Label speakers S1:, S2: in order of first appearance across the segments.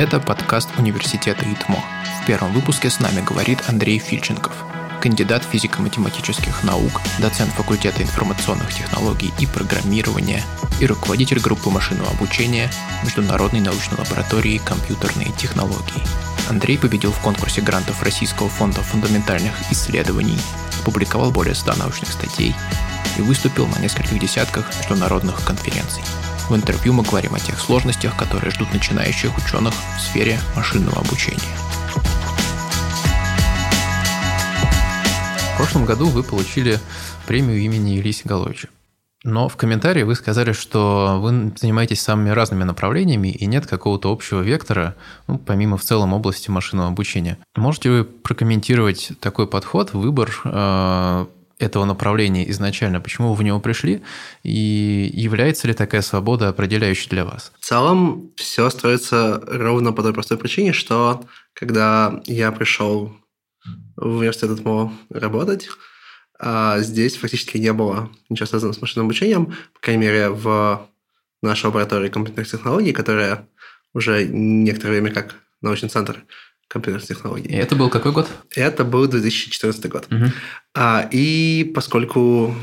S1: Это подкаст университета ИТМО. В первом выпуске с нами говорит Андрей Фильченков, кандидат физико-математических наук, доцент факультета информационных технологий и программирования и руководитель группы машинного обучения Международной научной лаборатории компьютерные технологии. Андрей победил в конкурсе грантов Российского фонда фундаментальных исследований, опубликовал более 100 научных статей и выступил на нескольких десятках международных конференций. В интервью мы говорим о тех сложностях, которые ждут начинающих ученых в сфере машинного обучения. В прошлом году вы получили премию имени Ильи Сигаловича. Но в комментарии вы сказали, что вы занимаетесь самыми разными направлениями и нет какого-то общего вектора, ну, помимо в целом области машинного обучения. Можете вы прокомментировать такой подход, выбор э, этого направления изначально, почему вы в него пришли, и является ли такая свобода определяющей для вас?
S2: В целом, все строится ровно по той простой причине, что когда я пришел в университет ЭТМО работать, а здесь фактически не было ничего связанного с машинным обучением, по крайней мере, в нашей лаборатории компьютерных технологий, которая уже некоторое время как научный центр компьютерных технологий. И
S1: это был какой год?
S2: Это был 2014 год. Угу. А, и поскольку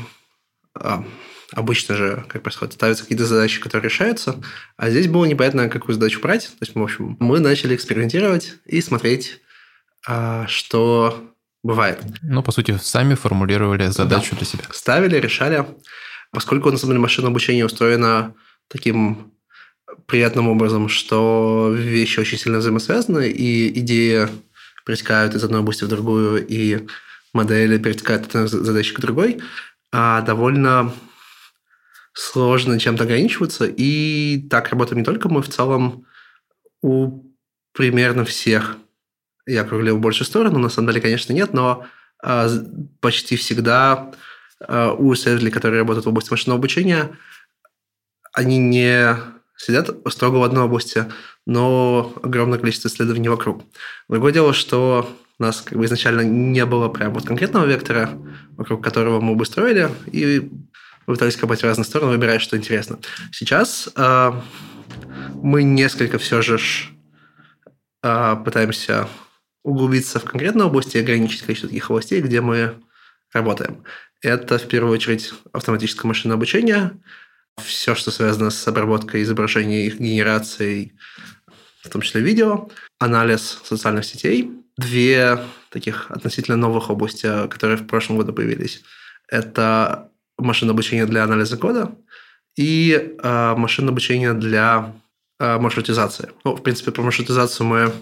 S2: а, обычно же, как происходит, ставятся какие-то задачи, которые решаются, а здесь было непонятно, какую задачу брать. То есть, в общем, мы начали экспериментировать и смотреть, а, что бывает.
S1: Ну, по сути, сами формулировали задачу
S2: да.
S1: для себя.
S2: Ставили, решали. Поскольку, на самом деле, машинное обучение устроено таким приятным образом, что вещи очень сильно взаимосвязаны, и идеи перетекают из одной области в другую, и модели перетекают от одной задачи к другой, а довольно сложно чем-то ограничиваться. И так работаем не только мы, в целом у примерно всех, я округлил в большую сторону, на самом деле, конечно, нет, но а, почти всегда а, у исследователей, которые работают в области машинного обучения, они не сидят строго в одной области, но огромное количество исследований вокруг. Другое дело, что у нас как бы изначально не было прям вот конкретного вектора, вокруг которого мы бы строили, и мы пытались копать в разные стороны, выбирая, что интересно. Сейчас э, мы несколько все же э, пытаемся углубиться в конкретные области и ограничить количество таких областей, где мы работаем. Это в первую очередь автоматическое машинное обучение, все, что связано с обработкой изображений, их генерацией, в том числе видео, анализ социальных сетей. Две таких относительно новых области, которые в прошлом году появились, это машинное обучение для анализа кода и э, машинное обучение для э, маршрутизации. Ну, в принципе, про маршрутизацию мы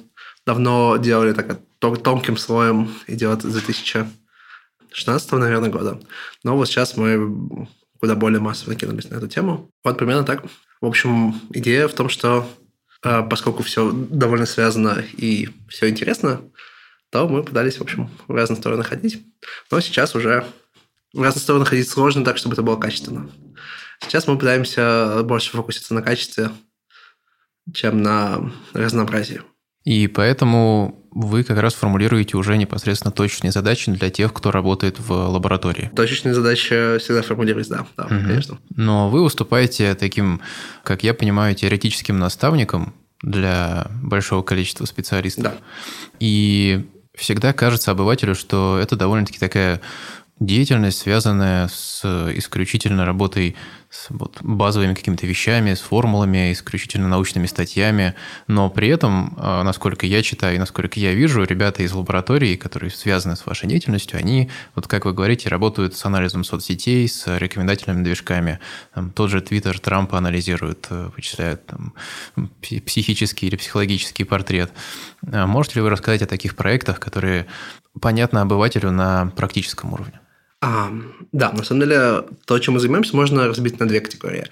S2: давно делали так тонким слоем, идет с 2016, наверное, года. Но вот сейчас мы куда более массово накинулись на эту тему. Вот примерно так. В общем, идея в том, что э, поскольку все довольно связано и все интересно, то мы пытались, в общем, в разные стороны ходить. Но сейчас уже в разные стороны ходить сложно так, чтобы это было качественно. Сейчас мы пытаемся больше фокуситься на качестве, чем на разнообразии.
S1: И поэтому вы как раз формулируете уже непосредственно точечные задачи для тех, кто работает в лаборатории.
S2: Точечные задачи всегда формулируются, да, да угу. конечно.
S1: Но вы выступаете таким, как я понимаю, теоретическим наставником для большого количества специалистов.
S2: Да.
S1: И всегда кажется обывателю, что это довольно-таки такая деятельность, связанная с исключительно работой с вот, базовыми какими-то вещами, с формулами, исключительно научными статьями, но при этом, а, насколько я читаю и насколько я вижу, ребята из лаборатории, которые связаны с вашей деятельностью, они, вот как вы говорите, работают с анализом соцсетей, с рекомендательными движками. Там, тот же Твиттер Трампа анализирует, э, вычисляет там, психический или психологический портрет. А можете ли вы рассказать о таких проектах, которые понятны обывателю на практическом уровне?
S2: А, да, на самом деле то, чем мы занимаемся, можно разбить на две категории.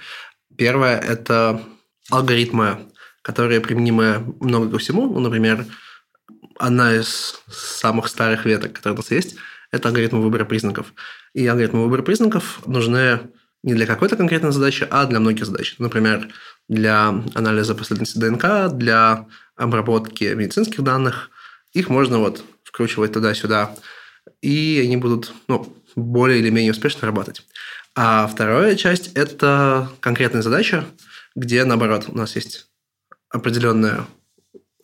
S2: Первое – это алгоритмы, которые применимы много ко всему. Ну, например, одна из самых старых веток, которые у нас есть, это алгоритмы выбора признаков. И алгоритмы выбора признаков нужны не для какой-то конкретной задачи, а для многих задач. Например, для анализа последовательности ДНК, для обработки медицинских данных. Их можно вот вкручивать туда-сюда, и они будут ну, более или менее успешно работать. А вторая часть – это конкретная задача, где, наоборот, у нас есть определенная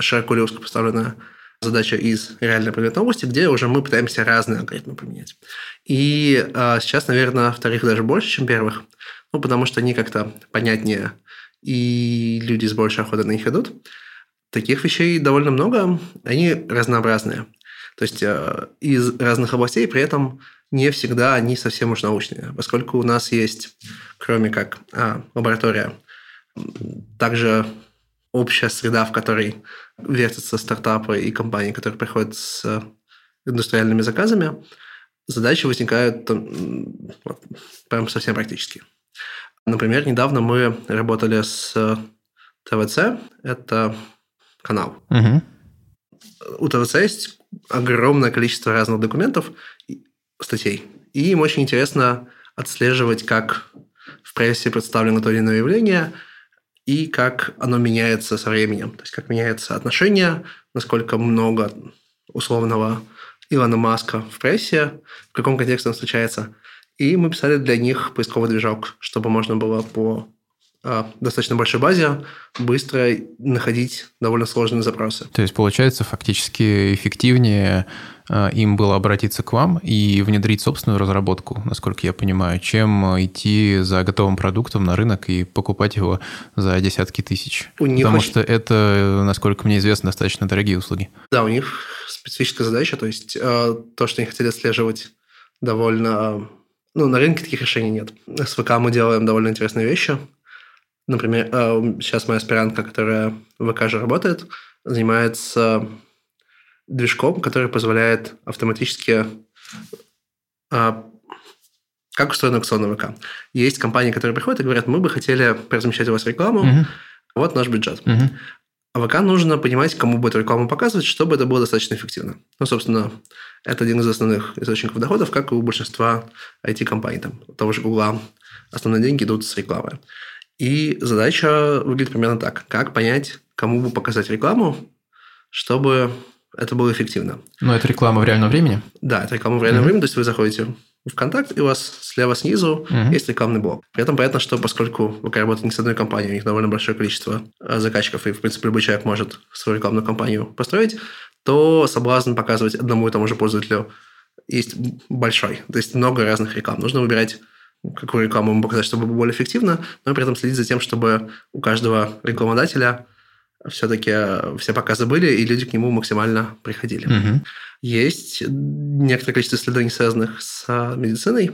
S2: широко или узко поставленная задача из реальной предметной области, где уже мы пытаемся разные алгоритмы применять. И э, сейчас, наверное, вторых даже больше, чем первых, ну, потому что они как-то понятнее, и люди с большей охотой на них идут. Таких вещей довольно много, они разнообразные. То есть э, из разных областей, при этом не всегда они совсем уж научные, поскольку у нас есть, кроме как а, лаборатория, также общая среда, в которой вертятся стартапы и компании, которые приходят с индустриальными заказами, задачи возникают вот, прям совсем практически. Например, недавно мы работали с ТВЦ, это канал. Угу. У ТВЦ есть огромное количество разных документов, статей. И им очень интересно отслеживать, как в прессе представлено то или иное явление, и как оно меняется со временем. То есть, как меняется отношение, насколько много условного Илона Маска в прессе, в каком контексте он встречается. И мы писали для них поисковый движок, чтобы можно было по достаточно большой базе быстро находить довольно сложные запросы.
S1: То есть, получается, фактически эффективнее а, им было обратиться к вам и внедрить собственную разработку, насколько я понимаю, чем идти за готовым продуктом на рынок и покупать его за десятки тысяч. У них Потому очень... что это, насколько мне известно, достаточно дорогие услуги.
S2: Да, у них специфическая задача, то есть а, то, что они хотели отслеживать довольно... Ну, на рынке таких решений нет. С ВК мы делаем довольно интересные вещи – Например, э, сейчас моя аспирантка, которая в ВК же работает, занимается движком, который позволяет автоматически а, как устроен аукцион на ВК. Есть компании, которые приходят и говорят, мы бы хотели размещать у вас рекламу, угу. вот наш бюджет. Угу. А ВК нужно понимать, кому будет рекламу показывать, чтобы это было достаточно эффективно. Ну, собственно, это один из основных источников доходов, как и у большинства IT-компаний. Там, того же Гугла основные деньги идут с рекламы. И задача выглядит примерно так. Как понять, кому бы показать рекламу, чтобы это было эффективно.
S1: Но это реклама в реальном времени?
S2: Да, это реклама в реальном mm-hmm. времени. То есть вы заходите в контакт, и у вас слева снизу mm-hmm. есть рекламный блок. При этом понятно, что поскольку вы работаете не с одной компанией, у них довольно большое количество э, заказчиков, и, в принципе, любой человек может свою рекламную кампанию построить, то соблазн показывать одному и тому же пользователю есть большой. То есть много разных реклам. Нужно выбирать какую рекламу ему показать, чтобы было более эффективно, но при этом следить за тем, чтобы у каждого рекламодателя все-таки все показы были, и люди к нему максимально приходили. Угу. Есть некоторое количество исследований, связанных с медициной.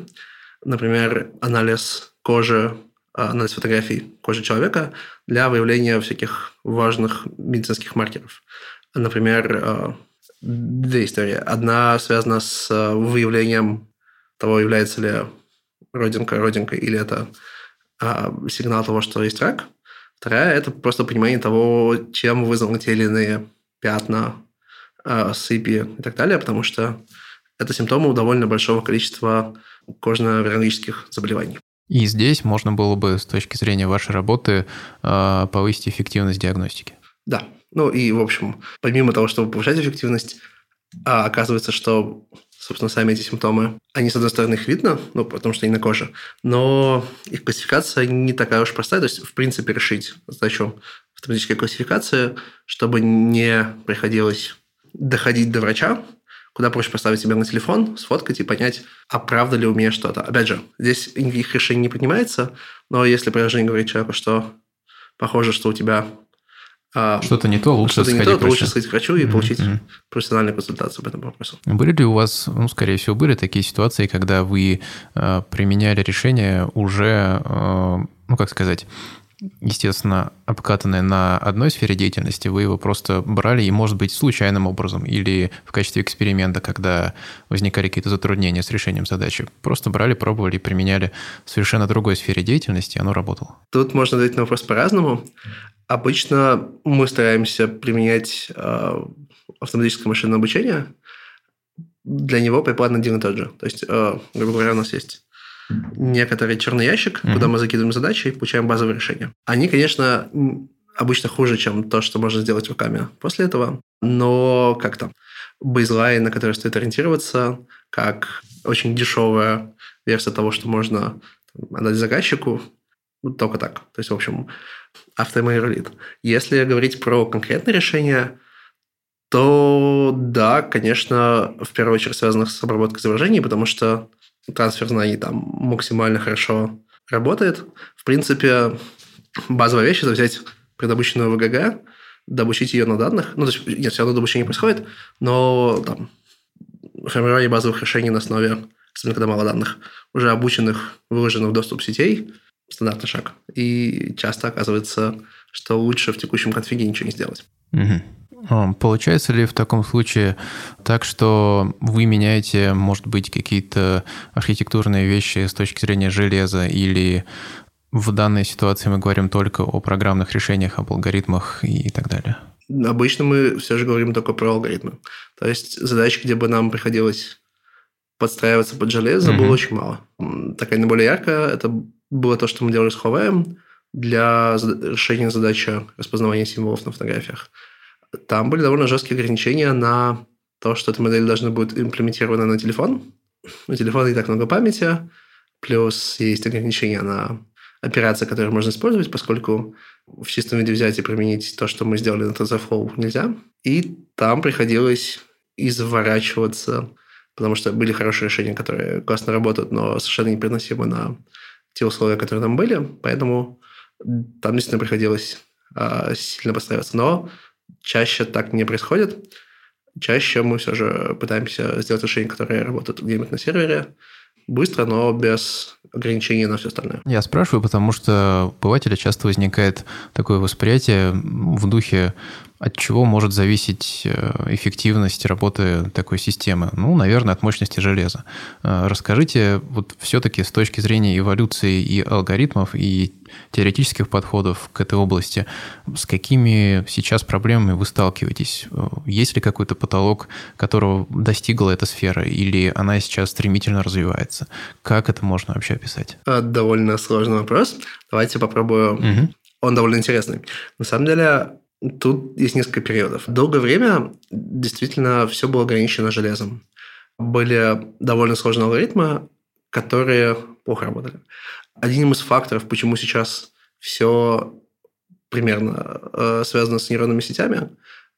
S2: Например, анализ кожи, анализ фотографий кожи человека для выявления всяких важных медицинских маркеров. Например, э, две истории. Одна связана с выявлением того, является ли родинка, родинка, или это а, сигнал того, что есть рак. Вторая – это просто понимание того, чем вызваны те или иные пятна, а, сыпи и так далее, потому что это симптомы довольно большого количества кожно-венерологических заболеваний.
S1: И здесь можно было бы, с точки зрения вашей работы, а, повысить эффективность диагностики.
S2: Да. Ну и, в общем, помимо того, чтобы повышать эффективность, а, оказывается, что собственно, сами эти симптомы. Они, с одной стороны, их видно, ну, потому что они на коже, но их классификация не такая уж простая. То есть, в принципе, решить задачу автоматической классификации, чтобы не приходилось доходить до врача, куда проще поставить себя на телефон, сфоткать и понять, а правда ли у меня что-то. Опять же, здесь никаких решений не поднимается, но если приложение говорит человеку, что похоже, что у тебя
S1: что-то не то, лучше что-то
S2: не то, то лучше сходить к врачу и mm-hmm. получить профессиональную консультацию по этому вопросу.
S1: Были ли у вас, ну, скорее всего, были такие ситуации, когда вы э, применяли решение уже, э, ну, как сказать, естественно, обкатанное на одной сфере деятельности, вы его просто брали и, может быть, случайным образом или в качестве эксперимента, когда возникали какие-то затруднения с решением задачи, просто брали, пробовали и применяли в совершенно другой сфере деятельности, и оно работало?
S2: Тут можно ответить на вопрос по-разному. Обычно мы стараемся применять э, автоматическое машинное обучение. Для него pipeline один и тот же. То есть, э, грубо говоря, у нас есть некоторый черный ящик, mm-hmm. куда мы закидываем задачи и получаем базовые решения. Они, конечно, обычно хуже, чем то, что можно сделать руками после этого, но как то baseline, на который стоит ориентироваться, как очень дешевая версия того, что можно отдать заказчику, только так. То есть, в общем, автомой рулит. Если говорить про конкретные решения, то да, конечно, в первую очередь связано с обработкой изображений, потому что трансфер знаний там максимально хорошо работает. В принципе, базовая вещь – это взять предобученную ВГГ, добучить ее на данных. Ну, то есть, нет, все равно добучение происходит, но там формирование базовых решений на основе, особенно когда мало данных, уже обученных, выложенных в доступ сетей – стандартный шаг. И часто оказывается, что лучше в текущем конфиге ничего не сделать.
S1: Угу. Получается ли в таком случае так, что вы меняете, может быть, какие-то архитектурные вещи с точки зрения железа или в данной ситуации мы говорим только о программных решениях, об алгоритмах и так далее?
S2: Обычно мы все же говорим только про алгоритмы. То есть задач, где бы нам приходилось подстраиваться под железо, mm-hmm. было очень мало. Такая наиболее яркая – это было то, что мы делали с Huawei для решения задачи распознавания символов на фотографиях. Там были довольно жесткие ограничения на то, что эта модель должна быть имплементирована на телефон. У телефона не так много памяти, плюс есть ограничения на операции, которые можно использовать, поскольку в чистом виде взять и применить то, что мы сделали на TensorFlow нельзя. И там приходилось изворачиваться, потому что были хорошие решения, которые классно работают, но совершенно непереносимы на те условия, которые там были, поэтому там действительно приходилось э, сильно подстраиваться. Но чаще так не происходит. Чаще мы все же пытаемся сделать решения, которые работают где-нибудь на сервере, быстро, но без ограничений на все остальное.
S1: Я спрашиваю, потому что у обывателя часто возникает такое восприятие в духе от чего может зависеть э, эффективность работы такой системы? Ну, наверное, от мощности железа. Э, расскажите вот все-таки с точки зрения эволюции и алгоритмов, и теоретических подходов к этой области, с какими сейчас проблемами вы сталкиваетесь? Э, есть ли какой-то потолок, которого достигла эта сфера, или она сейчас стремительно развивается? Как это можно вообще описать?
S2: Довольно сложный вопрос. Давайте попробую. Угу. Он довольно интересный. На самом деле, Тут есть несколько периодов. Долгое время действительно все было ограничено железом. Были довольно сложные алгоритмы, которые плохо работали. Одним из факторов, почему сейчас все примерно э, связано с нейронными сетями,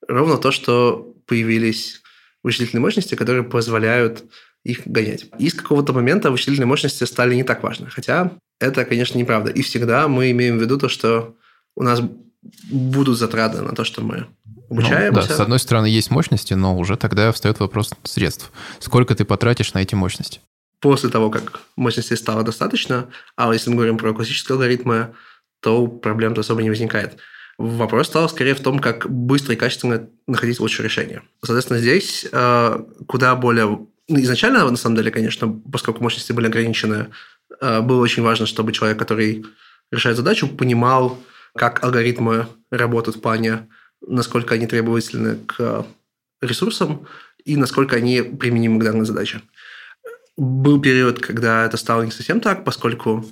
S2: ровно то, что появились вычислительные мощности, которые позволяют их гонять. И с какого-то момента вычислительные мощности стали не так важны. Хотя это, конечно, неправда. И всегда мы имеем в виду то, что у нас будут затраты на то, что мы обучаемся.
S1: Ну, да, с одной стороны, есть мощности, но уже тогда встает вопрос средств. Сколько ты потратишь на эти мощности?
S2: После того, как мощностей стало достаточно, а если мы говорим про классические алгоритмы, то проблем-то особо не возникает. Вопрос стал скорее в том, как быстро и качественно находить лучшее решение. Соответственно, здесь э, куда более... Ну, изначально, на самом деле, конечно, поскольку мощности были ограничены, э, было очень важно, чтобы человек, который решает задачу, понимал, как алгоритмы работают в плане, насколько они требовательны к ресурсам и насколько они применимы к данной задаче. Был период, когда это стало не совсем так, поскольку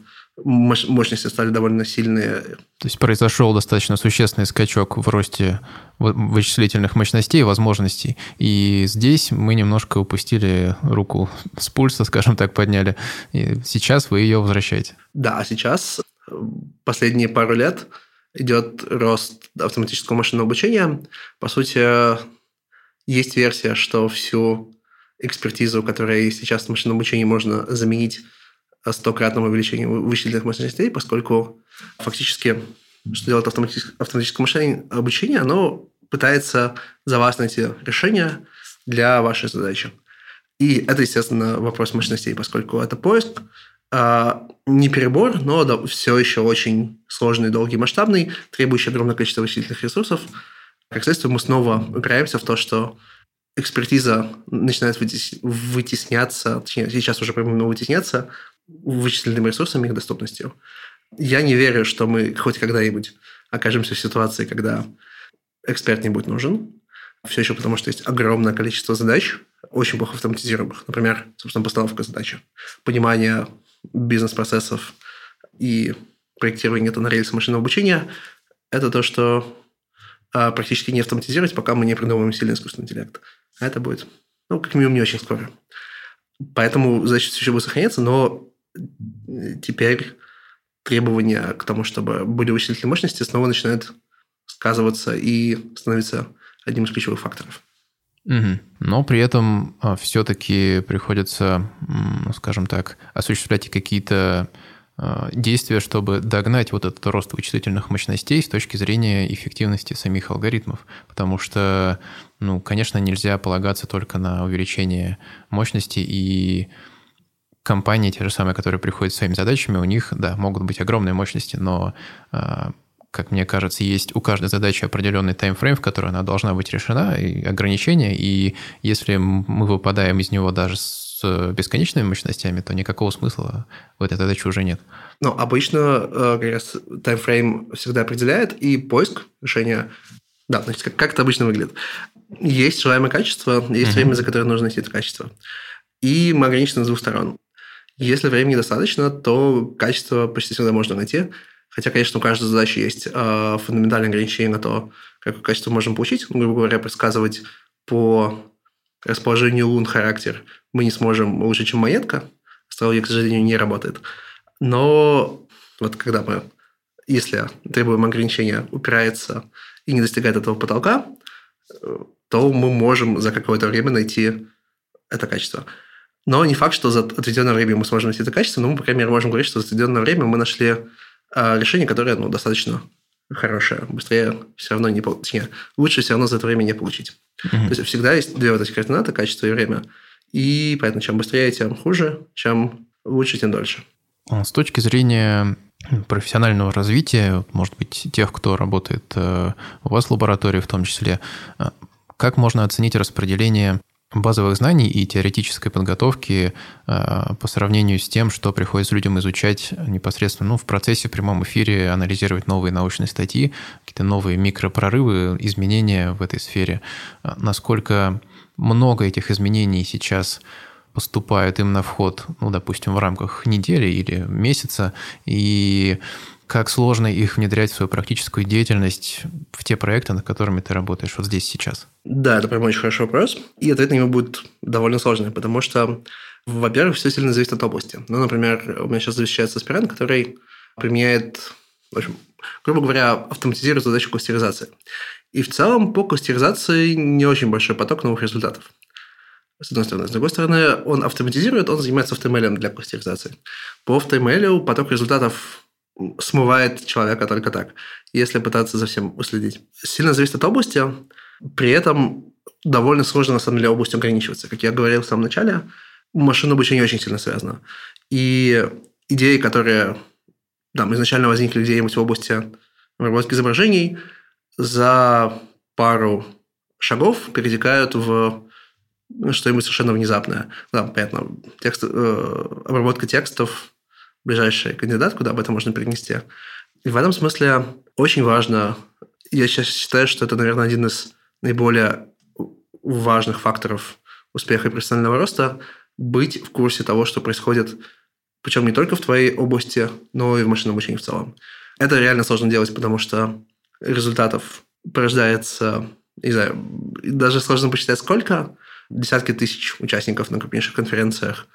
S2: мощности стали довольно сильные.
S1: То есть произошел достаточно существенный скачок в росте вычислительных мощностей и возможностей. И здесь мы немножко упустили руку с пульса, скажем так, подняли. И сейчас вы ее возвращаете.
S2: Да, сейчас последние пару лет идет рост автоматического машинного обучения. По сути, есть версия, что всю экспертизу, которая есть сейчас в машинном обучении, можно заменить стократным увеличением вычислительных мощностей, поскольку фактически, что делает автоматическое, автоматическое машинное обучение, оно пытается за вас найти решение для вашей задачи. И это, естественно, вопрос мощностей, поскольку это поиск, а, не перебор, но да, все еще очень сложный, долгий, масштабный, требующий огромное количество вычислительных ресурсов. Как следствие, мы снова упираемся в то, что экспертиза начинает вытесняться, точнее, сейчас уже прямо вытесняться вычислительными ресурсами и их доступностью. Я не верю, что мы хоть когда-нибудь окажемся в ситуации, когда эксперт не будет нужен. Все еще потому, что есть огромное количество задач, очень плохо автоматизируемых. Например, собственно, постановка задачи, понимание бизнес-процессов и проектирование это на рельсы машинного обучения, это то, что а, практически не автоматизировать, пока мы не придумаем сильный искусственный интеллект. А это будет, ну, как минимум, не очень скоро. Поэтому задача еще будет сохраняться, но теперь требования к тому, чтобы были вычислительные мощности, снова начинают сказываться и становиться одним из ключевых факторов.
S1: Угу. Но при этом а, все-таки приходится, скажем так, осуществлять какие-то а, действия, чтобы догнать вот этот рост вычислительных мощностей с точки зрения эффективности самих алгоритмов. Потому что, ну, конечно, нельзя полагаться только на увеличение мощности и компании, те же самые, которые приходят с своими задачами, у них, да, могут быть огромные мощности, но а, как мне кажется, есть у каждой задачи определенный таймфрейм, в который она должна быть решена, и ограничения, и если мы выпадаем из него даже с бесконечными мощностями, то никакого смысла в этой задаче уже нет.
S2: Ну, обычно э, как раз таймфрейм всегда определяет, и поиск решения, да, значит, как, как это обычно выглядит. Есть желаемое качество, есть uh-huh. время, за которое нужно найти это качество. И мы ограничены с двух сторон. Если времени достаточно, то качество почти всегда можно найти. Хотя, конечно, у каждой задачи есть э, фундаментальные ограничения на то, какое качество можем получить. Ну, грубо говоря, предсказывать по расположению лун характер мы не сможем лучше, чем монетка. Астрология, к сожалению, не работает. Но вот когда мы, если требуем ограничения, упирается и не достигает этого потолка, то мы можем за какое-то время найти это качество. Но не факт, что за отведенное время мы сможем найти это качество, но мы, по крайней мере, можем говорить, что за отведенное время мы нашли решение, которое ну, достаточно хорошее. Быстрее все равно не получить. Лучше все равно за это время не получить. Угу. То есть всегда есть две вот эти координаты, качество и время. И поэтому чем быстрее, тем хуже, чем лучше, тем дольше.
S1: А с точки зрения профессионального развития, может быть, тех, кто работает э, у вас в лаборатории в том числе, э, как можно оценить распределение базовых знаний и теоретической подготовки э, по сравнению с тем, что приходится людям изучать непосредственно ну, в процессе, в прямом эфире, анализировать новые научные статьи, какие-то новые микропрорывы, изменения в этой сфере. Э, насколько много этих изменений сейчас поступает им на вход, ну, допустим, в рамках недели или месяца, и как сложно их внедрять в свою практическую деятельность в те проекты, над которыми ты работаешь вот здесь сейчас?
S2: Да, это прям очень хороший вопрос. И ответ на него будет довольно сложный, потому что, во-первых, все сильно зависит от области. Ну, например, у меня сейчас защищается аспирант, который применяет, в общем, грубо говоря, автоматизирует задачу кластеризации. И в целом по кластеризации не очень большой поток новых результатов. С одной стороны. С другой стороны, он автоматизирует, он занимается автомейлем для кластеризации. По автомейлю поток результатов смывает человека только так, если пытаться за всем уследить. Сильно зависит от области, при этом довольно сложно, на самом деле, областью ограничиваться. Как я говорил в самом начале, машинное обучение очень сильно связано. И идеи, которые там, изначально возникли где-нибудь в области разработки изображений, за пару шагов перетекают в что-нибудь совершенно внезапное. Да, понятно, текст, э, обработка текстов ближайший кандидат, куда об этом можно перенести. И в этом смысле очень важно, я сейчас считаю, что это, наверное, один из наиболее важных факторов успеха и профессионального роста, быть в курсе того, что происходит, причем не только в твоей области, но и в машинном обучении в целом. Это реально сложно делать, потому что результатов порождается, не знаю, даже сложно посчитать сколько, десятки тысяч участников на крупнейших конференциях,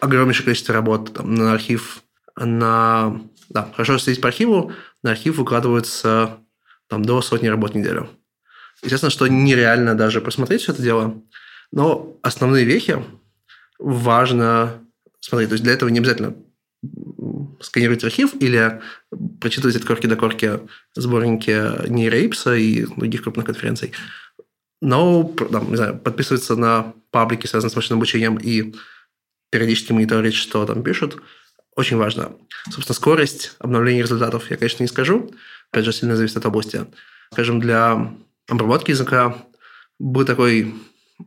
S2: огромнейшее количество работ там, на архив, на... Да, хорошо следить по архиву, на архив выкладывается там, до сотни работ в неделю. Естественно, что нереально даже просмотреть все это дело, но основные вехи важно смотреть. То есть для этого не обязательно сканировать архив или прочитывать от корки до корки сборники нейрейпса и других крупных конференций. Но, там, не знаю, подписываться на паблики, связанные с машинным обучением, и периодически мониторить, что там пишут, очень важно. Собственно, скорость обновления результатов я, конечно, не скажу. Опять же, сильно зависит от области. Скажем, для обработки языка был такой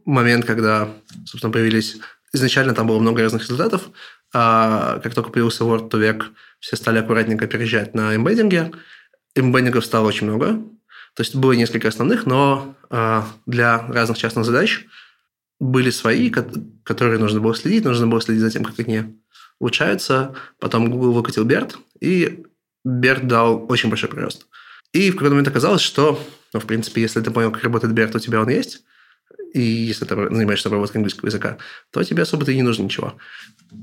S2: момент, когда, собственно, появились... Изначально там было много разных результатов, а как только появился Word to век, все стали аккуратненько переезжать на эмбеддинге. Эмбеддингов стало очень много. То есть было несколько основных, но а, для разных частных задач были свои, которые нужно было следить, нужно было следить за тем, как они улучшаются. Потом Google выкатил BERT, и BERT дал очень большой прирост. И в какой-то момент оказалось, что, ну, в принципе, если ты понял, как работает BERT, у тебя он есть, и если ты занимаешься обработкой английского языка, то тебе особо-то и не нужно ничего.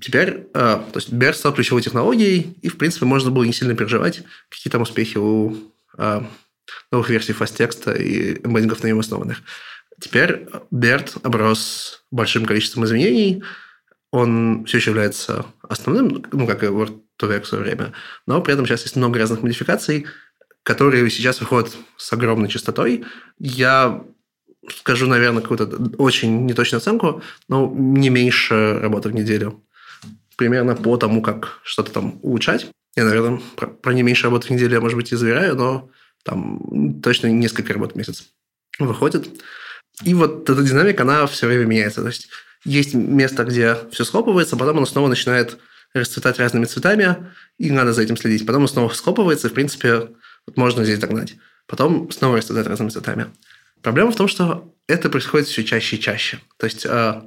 S2: Теперь, э, то есть BERT стал ключевой технологией, и, в принципе, можно было не сильно переживать, какие там успехи у э, новых версий фастекста и эмбеддингов на нем основанных. Теперь BERT оброс большим количеством изменений, он все еще является основным, ну, как и WordToVec в свое время, но при этом сейчас есть много разных модификаций, которые сейчас выходят с огромной частотой. Я скажу, наверное, какую-то очень неточную оценку, но не меньше работы в неделю. Примерно по тому, как что-то там улучшать. Я, наверное, про, про не меньше работы в неделю может быть, и заверяю, но там точно несколько работ в месяц выходит. И вот эта динамика, она все время меняется. То есть есть место, где все схлопывается, потом оно снова начинает расцветать разными цветами, и надо за этим следить. Потом снова схлопывается, и, в принципе, вот можно здесь догнать. Потом снова расцветает разными цветами. Проблема в том, что это происходит все чаще и чаще. То есть э,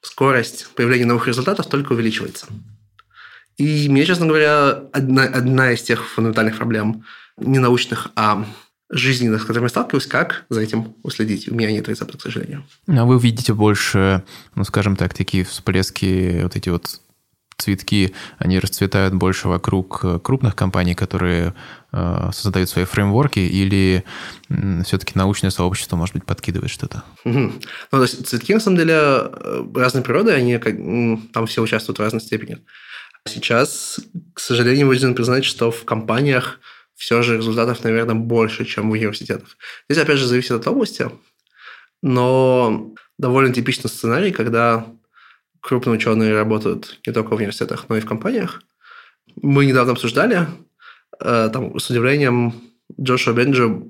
S2: скорость появления новых результатов только увеличивается. И мне, честно говоря, одна, одна из тех фундаментальных проблем, не научных, а жизненных, с которыми я сталкиваюсь, как за этим уследить. У меня нет рецепта, к сожалению.
S1: А вы видите больше, ну, скажем так, такие всплески, вот эти вот цветки, они расцветают больше вокруг э, крупных компаний, которые э, создают свои фреймворки, или все-таки научное сообщество, может быть, подкидывает что-то?
S2: Ну, то есть цветки, на самом деле, э, разной природы, они как, там все участвуют в разной степени. Сейчас, к сожалению, вынужден признать, что в компаниях все же результатов, наверное, больше, чем в университетах. Здесь, опять же, зависит от области, но довольно типичный сценарий, когда крупные ученые работают не только в университетах, но и в компаниях. Мы недавно обсуждали, э, там, с удивлением, Джошуа Бенджи,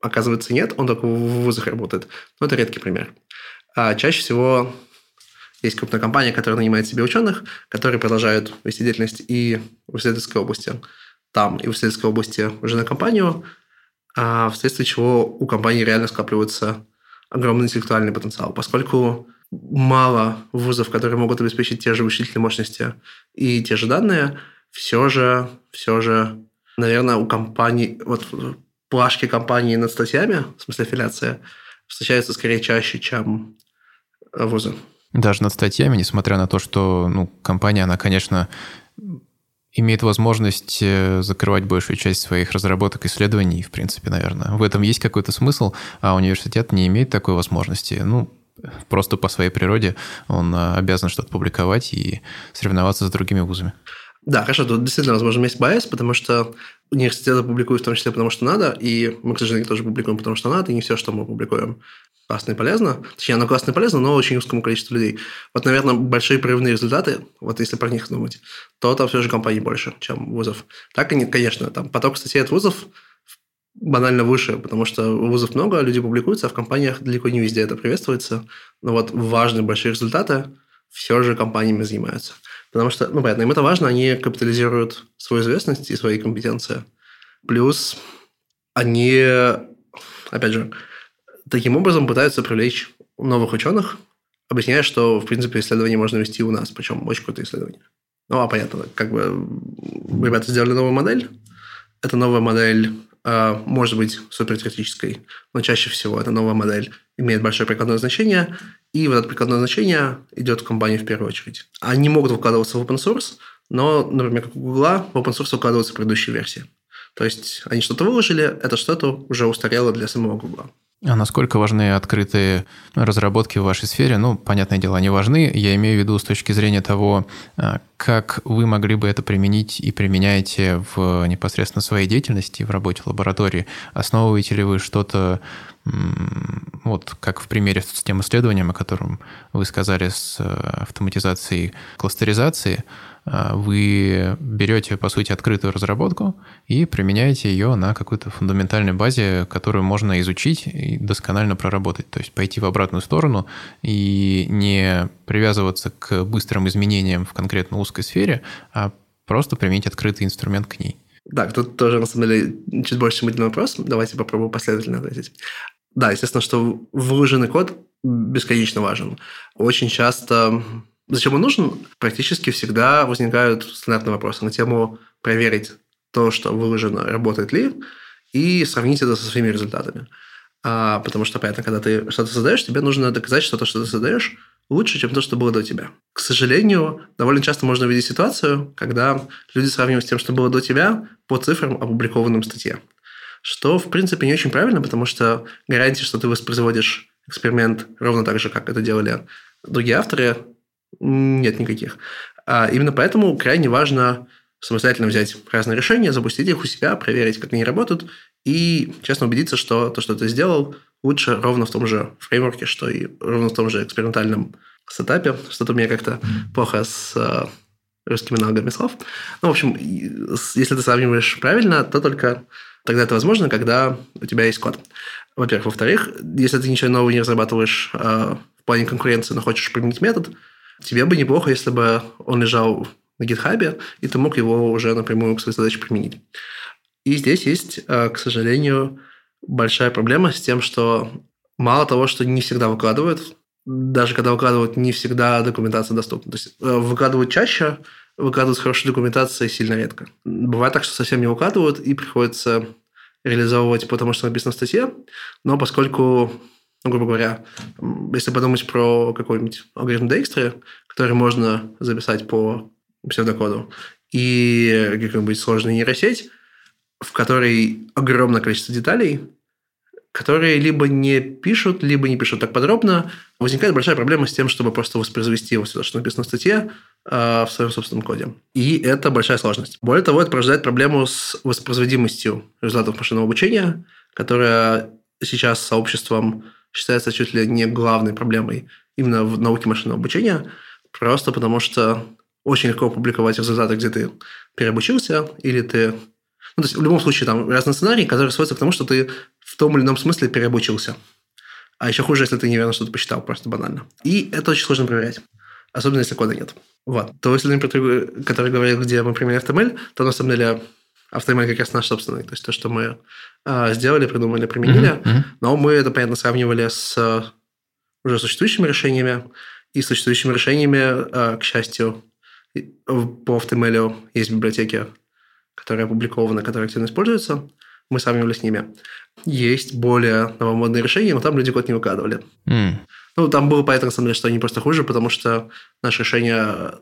S2: оказывается, нет, он только в вузах работает. Но это редкий пример. А чаще всего есть крупная компания, которая нанимает себе ученых, которые продолжают вести деятельность и в исследовательской области там, и в исследовательской области уже на компанию, а вследствие чего у компании реально скапливается огромный интеллектуальный потенциал, поскольку мало вузов, которые могут обеспечить те же вычислительные мощности и те же данные, все же, все же, наверное, у компаний, вот плашки компании над статьями, в смысле аффилиация, встречаются скорее чаще, чем вузы.
S1: Даже над статьями, несмотря на то, что ну, компания, она, конечно, имеет возможность э, закрывать большую часть своих разработок, исследований, в принципе, наверное. В этом есть какой-то смысл, а университет не имеет такой возможности. Ну, просто по своей природе он э, обязан что-то публиковать и соревноваться с другими вузами.
S2: Да, хорошо, тут действительно, возможно, есть байс, потому что университеты публикуют в том числе потому, что надо, и мы, к сожалению, тоже публикуем потому, что надо, и не все, что мы публикуем, классно и полезно. Точнее, оно классно и полезно, но очень узкому количеству людей. Вот, наверное, большие прорывные результаты, вот если про них думать, то там все же компаний больше, чем вузов. Так и нет, конечно, там поток статей от вузов банально выше, потому что вузов много, люди публикуются, а в компаниях далеко не везде это приветствуется. Но вот важные большие результаты все же компаниями занимаются. Потому что, ну, понятно, им это важно, они капитализируют свою известность и свои компетенции. Плюс они, опять же, таким образом пытаются привлечь новых ученых, объясняя, что, в принципе, исследования можно вести у нас, причем очень крутые исследования. Ну, а понятно, как бы ребята сделали новую модель. Эта новая модель э, может быть суперкритической, но чаще всего эта новая модель имеет большое прикладное значение, и вот это прикладное значение идет в компанию в первую очередь. Они могут выкладываться в open source, но, например, как у Google, в open source выкладываются предыдущие версии. То есть они что-то выложили, это что-то уже устарело для самого Google.
S1: А насколько важны открытые разработки в вашей сфере? Ну, понятное дело, они важны. Я имею в виду с точки зрения того, а, как вы могли бы это применить и применяете в непосредственно своей деятельности, в работе в лаборатории. Основываете ли вы что-то, вот как в примере с тем исследованием, о котором вы сказали, с э, автоматизацией кластеризации – а, вы берете, по сути, открытую разработку и применяете ее на какой-то фундаментальной базе, которую можно изучить и досконально проработать. То есть пойти в обратную сторону и не привязываться к быстрым изменениям в конкретно узкой сфере, а просто применить открытый инструмент к ней.
S2: Так, тут тоже, на самом деле, чуть больше мысленный вопрос. Давайте попробую последовательно ответить. Да, естественно, что выложенный код бесконечно важен. Очень часто Зачем он нужен? Практически всегда возникают стандартные вопросы на тему проверить то, что выложено, работает ли, и сравнить это со своими результатами. А, потому что, понятно, когда ты что-то создаешь, тебе нужно доказать, что то, что ты создаешь, лучше, чем то, что было до тебя. К сожалению, довольно часто можно увидеть ситуацию, когда люди сравнивают с тем, что было до тебя, по цифрам, опубликованным в статье. Что, в принципе, не очень правильно, потому что гарантии, что ты воспроизводишь эксперимент ровно так же, как это делали другие авторы, нет никаких. А именно поэтому крайне важно самостоятельно взять разные решения, запустить их у себя, проверить, как они работают, и честно убедиться, что то, что ты сделал, лучше ровно в том же фреймворке, что и ровно в том же экспериментальном сетапе. Что-то у меня как-то плохо с э, русскими аналогами слов. Ну, в общем, если ты сравниваешь правильно, то только тогда это возможно, когда у тебя есть код. Во-первых. Во-вторых, если ты ничего нового не разрабатываешь э, в плане конкуренции, но хочешь применить метод, тебе бы неплохо, если бы он лежал на гитхабе, и ты мог его уже напрямую к своей задаче применить. И здесь есть, э, к сожалению, большая проблема с тем, что мало того, что не всегда выкладывают, даже когда выкладывают, не всегда документация доступна. То есть э, выкладывают чаще, выкладывают с хорошей документацией сильно редко. Бывает так, что совсем не выкладывают, и приходится реализовывать потому, что написано в статье, но поскольку, ну, грубо говоря, если подумать про какой-нибудь алгоритм Dijkstra, который можно записать по псевдокоду, и какую-нибудь сложную нейросеть, в которой огромное количество деталей, которые либо не пишут, либо не пишут так подробно, возникает большая проблема с тем, чтобы просто воспроизвести его все, что написано в статье, а, в своем собственном коде. И это большая сложность. Более того, это порождает проблему с воспроизводимостью результатов машинного обучения, которая сейчас сообществом считается чуть ли не главной проблемой именно в науке машинного обучения, просто потому что очень легко публиковать результаты, где ты переобучился, или ты ну, то есть в любом случае там разные сценарии, которые сводятся к тому, что ты в том или ином смысле переобучился. А еще хуже, если ты неверно что-то посчитал, просто банально. И это очень сложно проверять. Особенно, если кода нет. Вот. То исследование, который говорил, где мы применяли HTML, то на самом деле HTML как раз наш собственный. То есть то, что мы э, сделали, придумали, применили. Mm-hmm. Mm-hmm. Но мы это, понятно, сравнивали с э, уже существующими решениями. И с существующими решениями, э, к счастью, по HTML есть библиотеки которые опубликованы, которые активно используются, мы сравнивали с ними. Есть более новомодные решения, но там люди код не выкладывали. Mm. Ну, там было понятно, на самом деле, что они просто хуже, потому что наше решение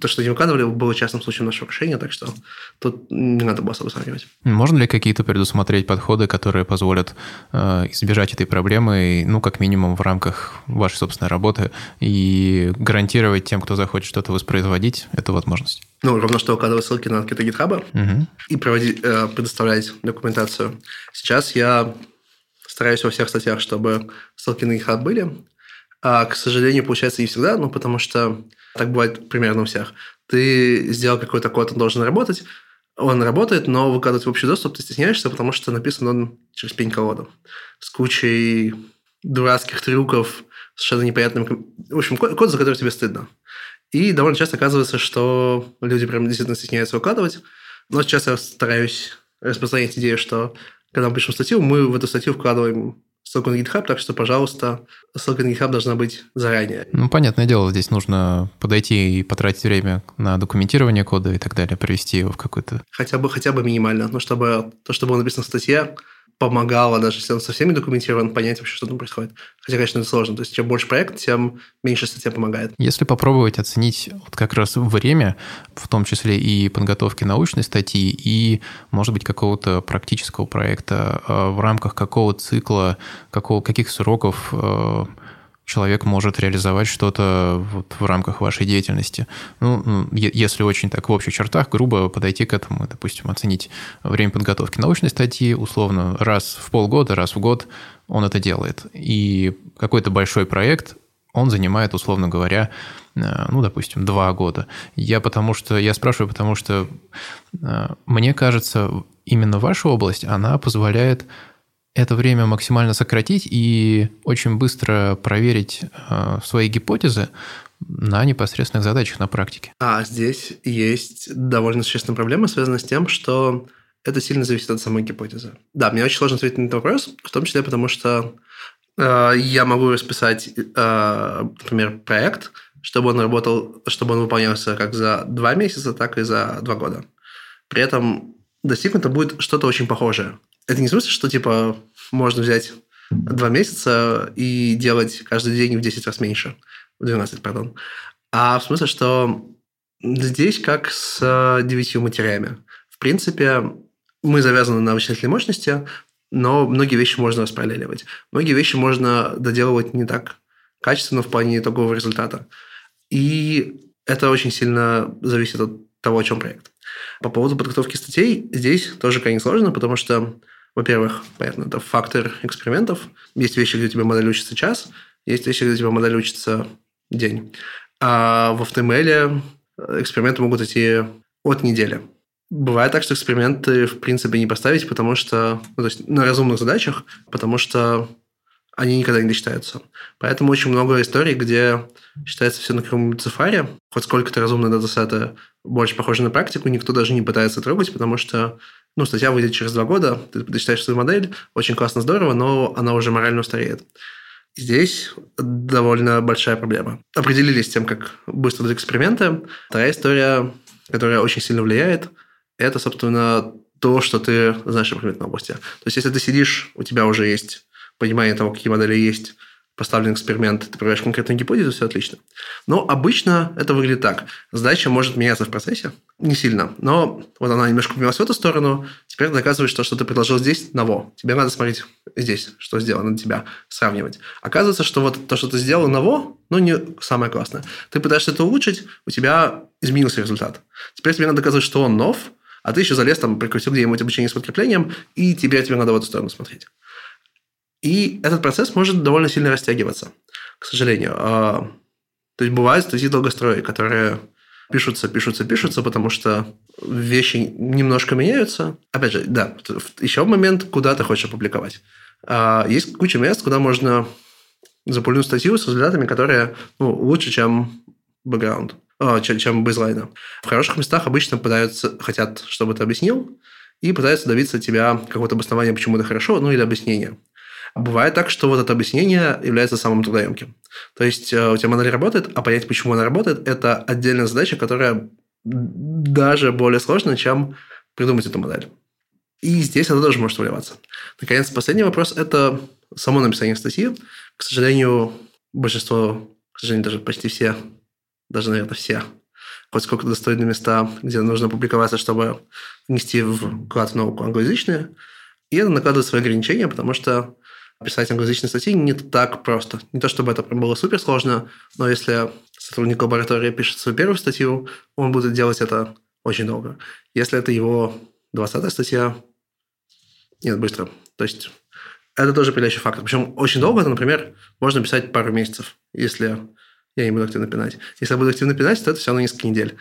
S2: то, что не выкладывали, было частным случаем нашего решения, так что тут не надо было особо сравнивать.
S1: Можно ли какие-то предусмотреть подходы, которые позволят э, избежать этой проблемы, ну, как минимум в рамках вашей собственной работы, и гарантировать тем, кто захочет что-то воспроизводить, эту возможность?
S2: Ну, ровно что укладывать ссылки на анкеты GitHub угу. и проводить, э, предоставлять документацию. Сейчас я стараюсь во всех статьях, чтобы ссылки на GitHub были, а, к сожалению, получается не всегда, ну, потому что так бывает примерно у всех. Ты сделал какой-то код, он должен работать, он работает, но выкладывать в общий доступ ты стесняешься, потому что написан он через пень колоду. С кучей дурацких трюков, совершенно непонятным... В общем, код, код, за который тебе стыдно. И довольно часто оказывается, что люди прям действительно стесняются выкладывать. Но сейчас я стараюсь распространять идею, что когда мы пишем статью, мы в эту статью вкладываем ссылку на GitHub, так что, пожалуйста, ссылка на GitHub должна быть заранее.
S1: Ну, понятное дело, здесь нужно подойти и потратить время на документирование кода и так далее, привести его в какой-то...
S2: Хотя бы, хотя бы минимально, но чтобы то, что было написано в статье, помогало, даже если он со всеми документирован, понять вообще, что там происходит. Хотя, конечно, это сложно. То есть, чем больше проект, тем меньше статья помогает.
S1: Если попробовать оценить вот как раз время, в том числе и подготовки научной статьи, и, может быть, какого-то практического проекта, э, в рамках какого цикла, какого, каких сроков э, человек может реализовать что-то вот в рамках вашей деятельности. Ну, если очень так в общих чертах, грубо подойти к этому, допустим, оценить время подготовки научной статьи, условно, раз в полгода, раз в год он это делает. И какой-то большой проект, он занимает, условно говоря, э, ну, допустим, два года. Я потому что, я спрашиваю, потому что э, мне кажется, именно ваша область, она позволяет это время максимально сократить и очень быстро проверить э, свои гипотезы на непосредственных задачах на практике.
S2: А здесь есть довольно существенная проблема, связанная с тем, что это сильно зависит от самой гипотезы. Да, мне очень сложно ответить на этот вопрос, в том числе потому, что э, я могу расписать, э, например, проект, чтобы он работал, чтобы он выполнялся как за два месяца, так и за два года. При этом достигнуто будет что-то очень похожее. Это не в смысле, что, типа, можно взять два месяца и делать каждый день в 10 раз меньше. В 12, пардон. А в смысле, что здесь как с девятью матерями. В принципе, мы завязаны на вычислительной мощности, но многие вещи можно распараллеливать. Многие вещи можно доделывать не так качественно в плане итогового результата. И это очень сильно зависит от того, о чем проект. По поводу подготовки статей, здесь тоже крайне сложно, потому что, во-первых, понятно, это фактор экспериментов. Есть вещи, где у тебя модель учится час, есть вещи, где у тебя модель учится день. А в HTML эксперименты могут идти от недели. Бывает так, что эксперименты, в принципе, не поставить, потому что... Ну, то есть на разумных задачах, потому что они никогда не досчитаются. Поэтому очень много историй, где считается все на каком-нибудь цифаре, хоть сколько-то разумные датасеты больше похожи на практику, никто даже не пытается трогать, потому что ну, статья выйдет через два года, ты дочитаешь свою модель, очень классно, здорово, но она уже морально устареет. Здесь довольно большая проблема. Определились с тем, как быстро дать эксперименты. Вторая история, которая очень сильно влияет – это, собственно, то, что ты знаешь о предметной области. То есть, если ты сидишь, у тебя уже есть понимание того, какие модели есть, поставлен эксперимент, ты проверяешь конкретную гипотезу, все отлично. Но обычно это выглядит так. Задача может меняться в процессе, не сильно, но вот она немножко поменялась в эту сторону, теперь ты доказываешь то, что ты предложил здесь, на во. Тебе надо смотреть здесь, что сделано на тебя, сравнивать. Оказывается, что вот то, что ты сделал на во, ну, не самое классное. Ты пытаешься это улучшить, у тебя изменился результат. Теперь тебе надо доказывать, что он нов, а ты еще залез, там, прикрутил где-нибудь обучение с подкреплением, и теперь тебе надо в эту сторону смотреть. И этот процесс может довольно сильно растягиваться, к сожалению. А, то есть бывают статьи долгострои, которые пишутся, пишутся, пишутся, потому что вещи немножко меняются. Опять же, да, еще момент, куда ты хочешь опубликовать. А, есть куча мест, куда можно запулить статью с результатами, которые ну, лучше, чем бэкграунд. А, чем, чем бейзлайна. В хороших местах обычно пытаются, хотят, чтобы ты объяснил, и пытаются добиться тебя какого-то обоснования, почему это хорошо, ну или объяснения. Бывает так, что вот это объяснение является самым трудоемким. То есть э, у тебя модель работает, а понять, почему она работает, это отдельная задача, которая даже более сложная, чем придумать эту модель. И здесь это тоже может выливаться. Наконец, последний вопрос – это само написание статьи. К сожалению, большинство, к сожалению, даже почти все даже, наверное, все, хоть сколько достойные места, где нужно публиковаться, чтобы внести вклад в науку англоязычные. И это накладывает свои ограничения, потому что писать англоязычные статьи не так просто. Не то чтобы это было супер сложно, но если сотрудник лаборатории пишет свою первую статью, он будет делать это очень долго. Если это его 20-я статья, нет, быстро. То есть это тоже определяющий фактор. Причем очень долго, это, например, можно писать пару месяцев, если я не буду активно пинать. Если я буду активно пинать, то это все равно несколько недель.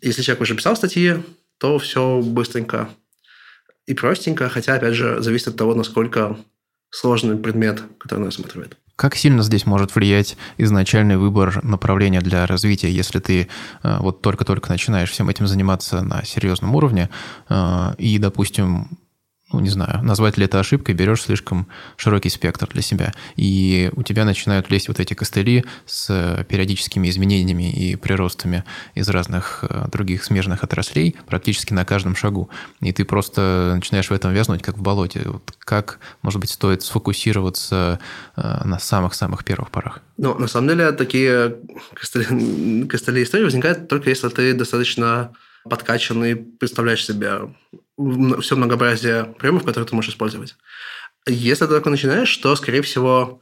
S2: Если человек уже писал статьи, то все быстренько и простенько, хотя, опять же, зависит от того, насколько сложный предмет, который он рассматривает.
S1: Как сильно здесь может влиять изначальный выбор направления для развития, если ты э, вот только-только начинаешь всем этим заниматься на серьезном уровне, э, и, допустим, ну, не знаю, назвать ли это ошибкой, берешь слишком широкий спектр для себя. И у тебя начинают лезть вот эти костыли с периодическими изменениями и приростами из разных э, других смежных отраслей практически на каждом шагу. И ты просто начинаешь в этом вязнуть, как в болоте. Вот как, может быть, стоит сфокусироваться э, на самых-самых первых порах?
S2: Ну, на самом деле, такие костыли, костыли истории возникают только если ты достаточно подкачанный, представляешь себе все многообразие приемов, которые ты можешь использовать. Если ты только начинаешь, то, скорее всего,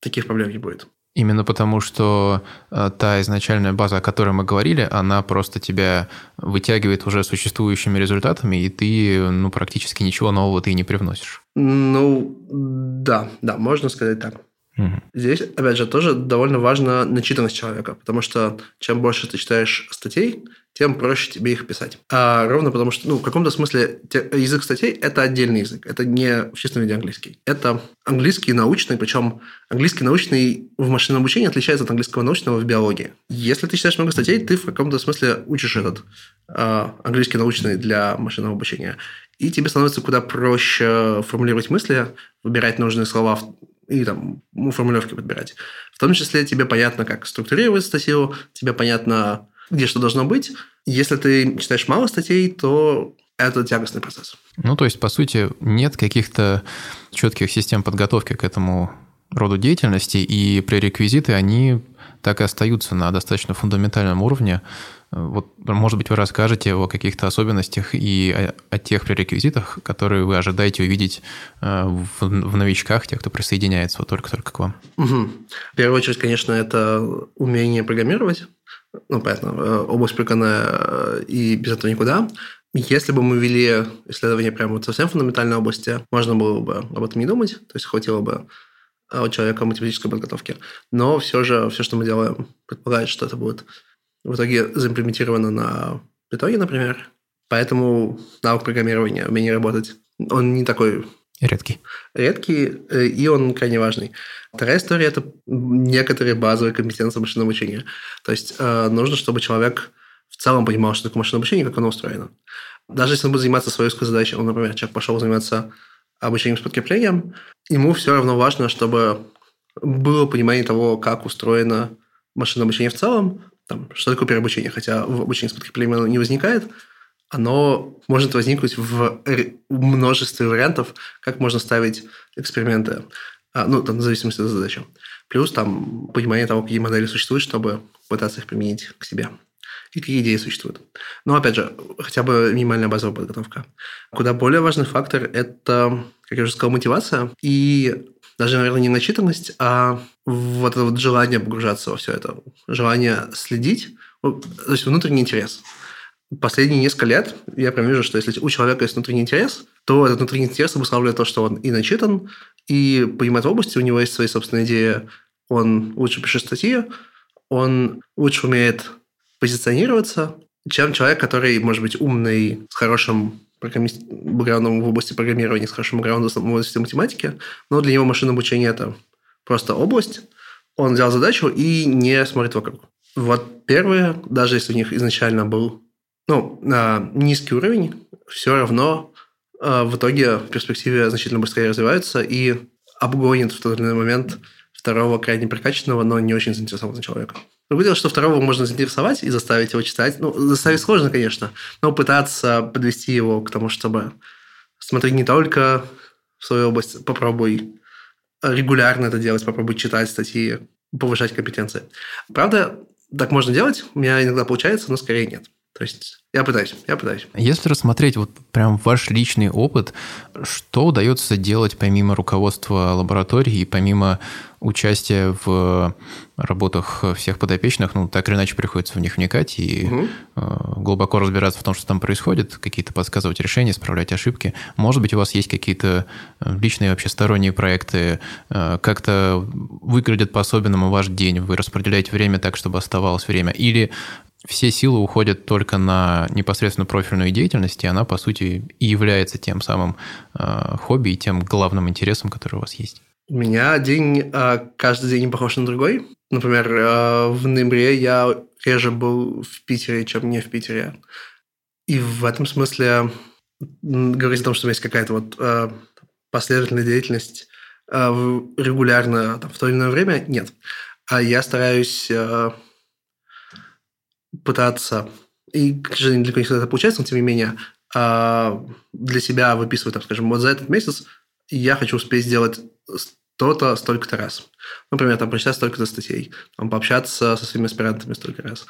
S2: таких проблем не будет.
S1: Именно потому, что э, та изначальная база, о которой мы говорили, она просто тебя вытягивает уже существующими результатами, и ты ну, практически ничего нового ты не привносишь.
S2: Ну, да, да, можно сказать так. Здесь, опять же, тоже довольно важна начитанность человека, потому что чем больше ты читаешь статей, тем проще тебе их писать. А ровно потому что, ну, в каком-то смысле язык статей – это отдельный язык. Это не в чистом виде английский. Это английский научный, причем английский научный в машинном обучении отличается от английского научного в биологии. Если ты читаешь много статей, ты в каком-то смысле учишь этот э, английский научный для машинного обучения. И тебе становится куда проще формулировать мысли, выбирать нужные слова и там ну, формулировки подбирать. В том числе тебе понятно, как структурировать статью, тебе понятно, где что должно быть. Если ты читаешь мало статей, то это тягостный процесс.
S1: Ну, то есть, по сути, нет каких-то четких систем подготовки к этому роду деятельности, и пререквизиты, они так и остаются на достаточно фундаментальном уровне. Вот, может быть, вы расскажете о каких-то особенностях и о, о тех пререквизитах, которые вы ожидаете увидеть э, в, в новичках, тех, кто присоединяется вот только-только к вам.
S2: Угу. В первую очередь, конечно, это умение программировать. Ну, понятно, э, область прикольная, э, и без этого никуда. Если бы мы вели исследование прямо вот совсем фундаментальной области, можно было бы об этом не думать, то есть хватило бы у человека математической подготовки. Но все же все, что мы делаем, предполагает, что это будет в итоге заимплементировано на питоне, например. Поэтому навык программирования, умение работать, он не такой
S1: Редкий.
S2: Редкий, э, и он крайне важный. Вторая история – это некоторые базовые компетенции машинного обучения. То есть э, нужно, чтобы человек в целом понимал, что такое машинное обучение, как оно устроено. Даже если он будет заниматься своей узкой задачей, он, например, человек пошел заниматься обучением с подкреплением, ему все равно важно, чтобы было понимание того, как устроено машинное обучение в целом, там, что такое переобучение, хотя в обучении с подкреплением оно не возникает, оно может возникнуть в множестве вариантов, как можно ставить эксперименты, а, ну, там, в зависимости от задачи. Плюс там понимание того, какие модели существуют, чтобы пытаться их применить к себе. И какие идеи существуют. Но, опять же, хотя бы минимальная базовая подготовка. Куда более важный фактор – это, как я уже сказал, мотивация. И даже, наверное, не начитанность, а вот это вот желание погружаться во все это, желание следить, то есть внутренний интерес. Последние несколько лет я прям вижу, что если у человека есть внутренний интерес, то этот внутренний интерес обуславливает то, что он и начитан, и понимает в области, у него есть свои собственные идеи, он лучше пишет статьи, он лучше умеет позиционироваться, чем человек, который, может быть, умный, с хорошим программист, бэкграундом в области программирования, с хорошим бэкграундом в области математики, но для него машинное обучение – это просто область. Он взял задачу и не смотрит вокруг. Вот первые, даже если у них изначально был ну, а, низкий уровень, все равно а, в итоге в перспективе значительно быстрее развиваются и обгонит в тот или иной момент второго крайне прокачанного, но не очень заинтересованного человека. Другое дело, что второго можно заинтересовать и заставить его читать. Ну, заставить сложно, конечно, но пытаться подвести его к тому, чтобы смотреть не только в свою область, попробуй регулярно это делать, попробуй читать статьи, повышать компетенции. Правда, так можно делать, у меня иногда получается, но скорее нет. То есть я пытаюсь, я пытаюсь.
S1: Если рассмотреть вот прям ваш личный опыт, что удается делать помимо руководства лаборатории и помимо участия в работах всех подопечных, ну, так или иначе приходится в них вникать и угу. глубоко разбираться в том, что там происходит, какие-то подсказывать решения, исправлять ошибки. Может быть, у вас есть какие-то э, личные вообще сторонние проекты, э, как-то выглядит по-особенному ваш день, вы распределяете время так, чтобы оставалось время, или все силы уходят только на непосредственно профильную деятельность, и она, по сути, и является тем самым э, хобби и тем главным интересом, который у вас есть.
S2: У меня день, э, каждый день похож на другой. Например, э, в ноябре я реже был в Питере, чем не в Питере. И в этом смысле говорить о том, что у меня есть какая-то вот э, последовательная деятельность регулярно там, в то или иное время, нет. А я стараюсь... Пытаться, и, к сожалению, далеко не всегда это получается, но тем не менее, а, для себя выписывать, так скажем, вот за этот месяц я хочу успеть сделать то-то столько-то раз. Например, там прочитать столько-то статей, там, пообщаться со своими аспирантами столько раз.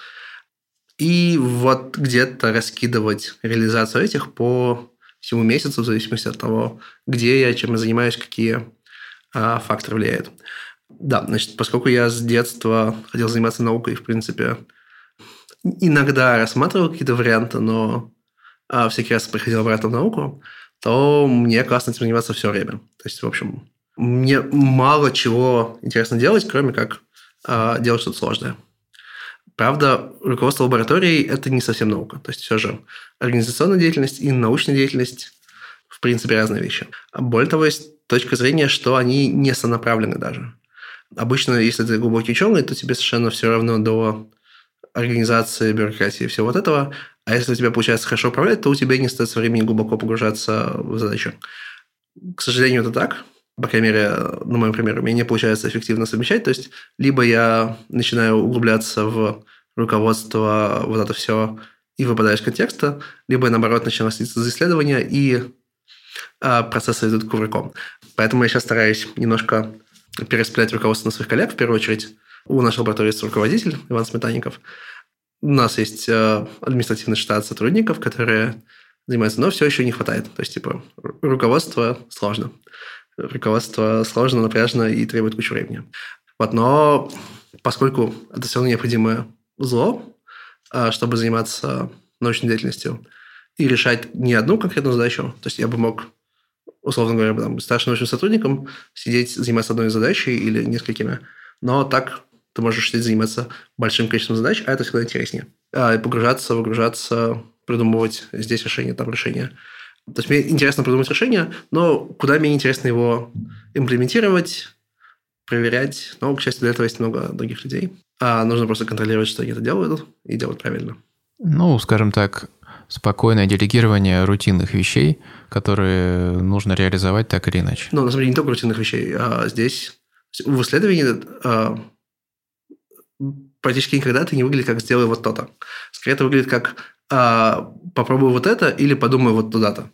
S2: И вот где-то раскидывать реализацию этих по всему месяцу, в зависимости от того, где я, чем я занимаюсь, какие а, факторы влияют. Да, значит, поскольку я с детства хотел заниматься наукой, в принципе, иногда рассматривал какие-то варианты, но а, всякий раз приходил обратно в науку, то мне классно этим заниматься все время. То есть, в общем, мне мало чего интересно делать, кроме как а, делать что-то сложное. Правда, руководство лабораторией – это не совсем наука. То есть, все же организационная деятельность и научная деятельность в принципе разные вещи. Более того, есть точка зрения, что они не сонаправлены даже. Обычно, если ты глубокий ученый, то тебе совершенно все равно до организации, бюрократии и всего вот этого. А если у тебя получается хорошо управлять, то у тебя не остается времени глубоко погружаться в задачу. К сожалению, это так. По крайней мере, на моем примере, у меня не получается эффективно совмещать. То есть, либо я начинаю углубляться в руководство, вот это все, и выпадаю из контекста, либо я, наоборот, начинаю следить за исследования, и а, процессы идут кувырком. Поэтому я сейчас стараюсь немножко перераспределять руководство на своих коллег, в первую очередь. У нашей лаборатории есть руководитель Иван Сметанников. У нас есть э, административный штат сотрудников, которые занимаются, но все еще не хватает. То есть, типа, руководство сложно. Руководство сложно, напряжно и требует кучу времени. Вот, но поскольку это все равно необходимое зло, а, чтобы заниматься научной деятельностью и решать не одну конкретную задачу. То есть я бы мог, условно говоря, там, старшим научным сотрудником сидеть, заниматься одной задачей или несколькими. Но так ты можешь сидеть, заниматься большим количеством задач, а это всегда интереснее. А, и погружаться, выгружаться, придумывать здесь решение, там решение. То есть мне интересно придумать решение, но куда мне интересно его имплементировать, проверять. Но, к счастью, для этого есть много других людей. А нужно просто контролировать, что они это делают, и делать правильно.
S1: Ну, скажем так, спокойное делегирование рутинных вещей, которые нужно реализовать так или иначе.
S2: Ну, на самом деле, не только рутинных вещей. А здесь в исследовании а, практически никогда ты не выглядит как «сделай вот то-то». Скорее, это выглядит как а, «попробуй вот это» или «подумай вот туда-то».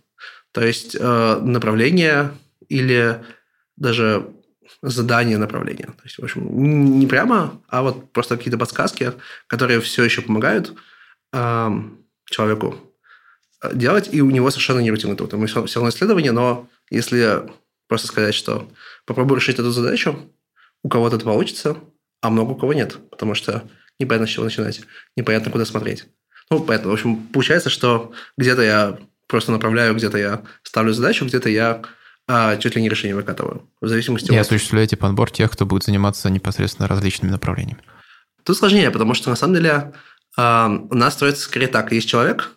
S2: То есть а, направление или даже задание направления. То есть, в общем, не прямо, а вот просто какие-то подсказки, которые все еще помогают э, человеку э, делать, и у него совершенно не рутинный труд. Мы все, равно исследование, но если просто сказать, что попробуй решить эту задачу, у кого-то это получится, а много у кого нет, потому что непонятно, с чего начинать, непонятно, куда смотреть. Ну, поэтому, в общем, получается, что где-то я просто направляю, где-то я ставлю задачу, где-то я а чуть ли не решение выкатываю. В зависимости
S1: И от... осуществляете подбор тех, кто будет заниматься непосредственно различными направлениями.
S2: Тут сложнее, потому что на самом деле э, у нас строится скорее так. Есть человек,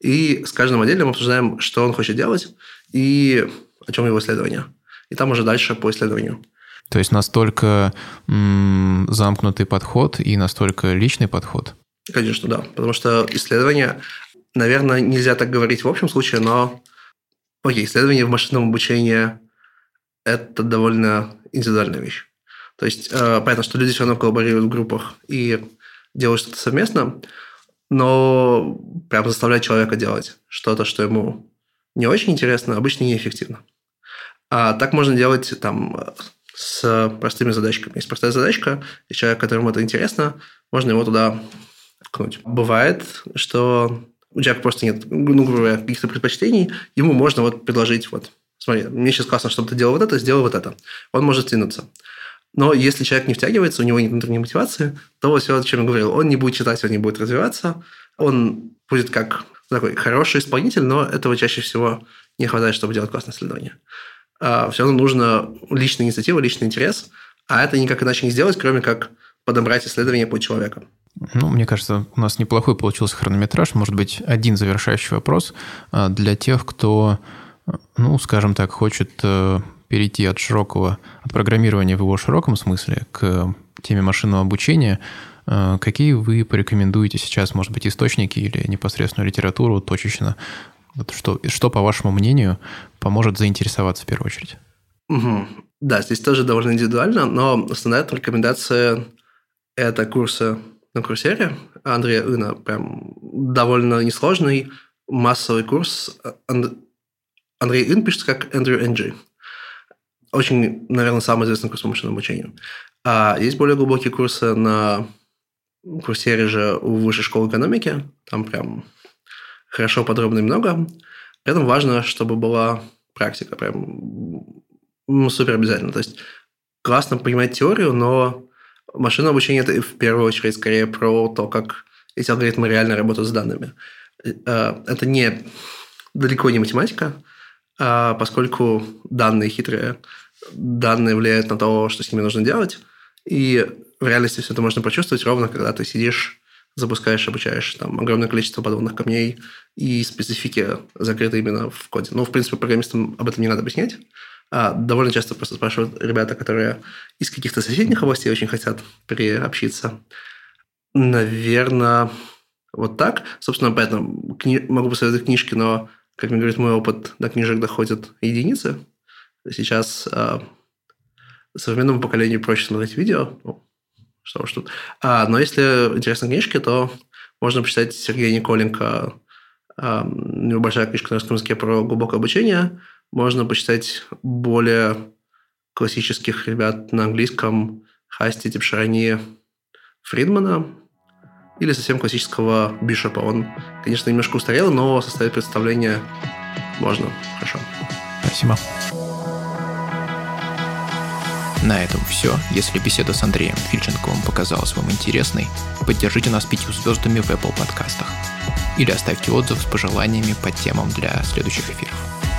S2: и с каждым отделом мы обсуждаем, что он хочет делать и о чем его исследование. И там уже дальше по исследованию.
S1: То есть настолько м- замкнутый подход и настолько личный подход?
S2: Конечно, да. Потому что исследование, наверное, нельзя так говорить в общем случае, но Окей, исследование в машинном обучении – это довольно индивидуальная вещь. То есть, э, понятно, что люди все равно коллаборируют в группах и делают что-то совместно, но прям заставлять человека делать что-то, что ему не очень интересно, обычно неэффективно. А так можно делать там с простыми задачками. Есть простая задачка, и человек, которому это интересно, можно его туда ткнуть. Бывает, что у человека просто нет, ну, говоря, каких-то предпочтений, ему можно вот предложить, вот, смотри, мне сейчас классно, чтобы ты делал вот это, сделай вот это. Он может двинуться. Но если человек не втягивается, у него нет внутренней мотивации, то все, о чем я говорил, он не будет читать, он не будет развиваться, он будет как такой хороший исполнитель, но этого чаще всего не хватает, чтобы делать классное исследование. А все равно нужно личная инициатива, личный интерес, а это никак иначе не сделать, кроме как подобрать исследование под человека.
S1: Ну, мне кажется, у нас неплохой получился хронометраж. Может быть, один завершающий вопрос а, для тех, кто, ну, скажем так, хочет э, перейти от широкого, от программирования в его широком смысле к теме машинного обучения. Э, какие вы порекомендуете сейчас, может быть, источники или непосредственную литературу точечно? Вот что, что, по вашему мнению, поможет заинтересоваться в первую очередь?
S2: Угу. Да, здесь тоже довольно индивидуально, но основная рекомендация – это курсы на курсере Андрея Ина. Прям довольно несложный массовый курс. Андрей Ин пишется как Эндрю Энджи. Очень, наверное, самый известный курс по машинному обучению. А есть более глубокие курсы на курсере же у Высшей школы экономики. Там прям хорошо, подробно и много. При этом важно, чтобы была практика. Прям супер обязательно. То есть классно понимать теорию, но Машинное обучение – это в первую очередь скорее про то, как эти алгоритмы реально работают с данными. Э, это не далеко не математика, а поскольку данные хитрые, данные влияют на то, что с ними нужно делать, и в реальности все это можно прочувствовать ровно, когда ты сидишь, запускаешь, обучаешь там огромное количество подводных камней и специфики закрыты именно в коде. Ну, в принципе, программистам об этом не надо объяснять. А, довольно часто просто спрашивают ребята, которые из каких-то соседних областей очень хотят приобщиться. Наверное, вот так. Собственно, поэтому кни... могу посоветовать книжки, но, как мне говорит мой опыт, до книжек доходят единицы. Сейчас а, современному поколению проще смотреть видео. Ну, что уж тут. А, но если интересны книжки, то Можно почитать Сергея Николенко, небольшая книжка на русском языке про глубокое обучение. Можно почитать более классических ребят на английском Хасти, Типшарани, Фридмана или совсем классического Бишопа. Он, конечно, немножко устарел, но составить представление можно. Хорошо.
S1: Спасибо. На этом все. Если беседа с Андреем Фильченковым показалась вам интересной, поддержите нас пятью звездами в Apple подкастах. Или оставьте отзыв с пожеланиями по темам для следующих эфиров.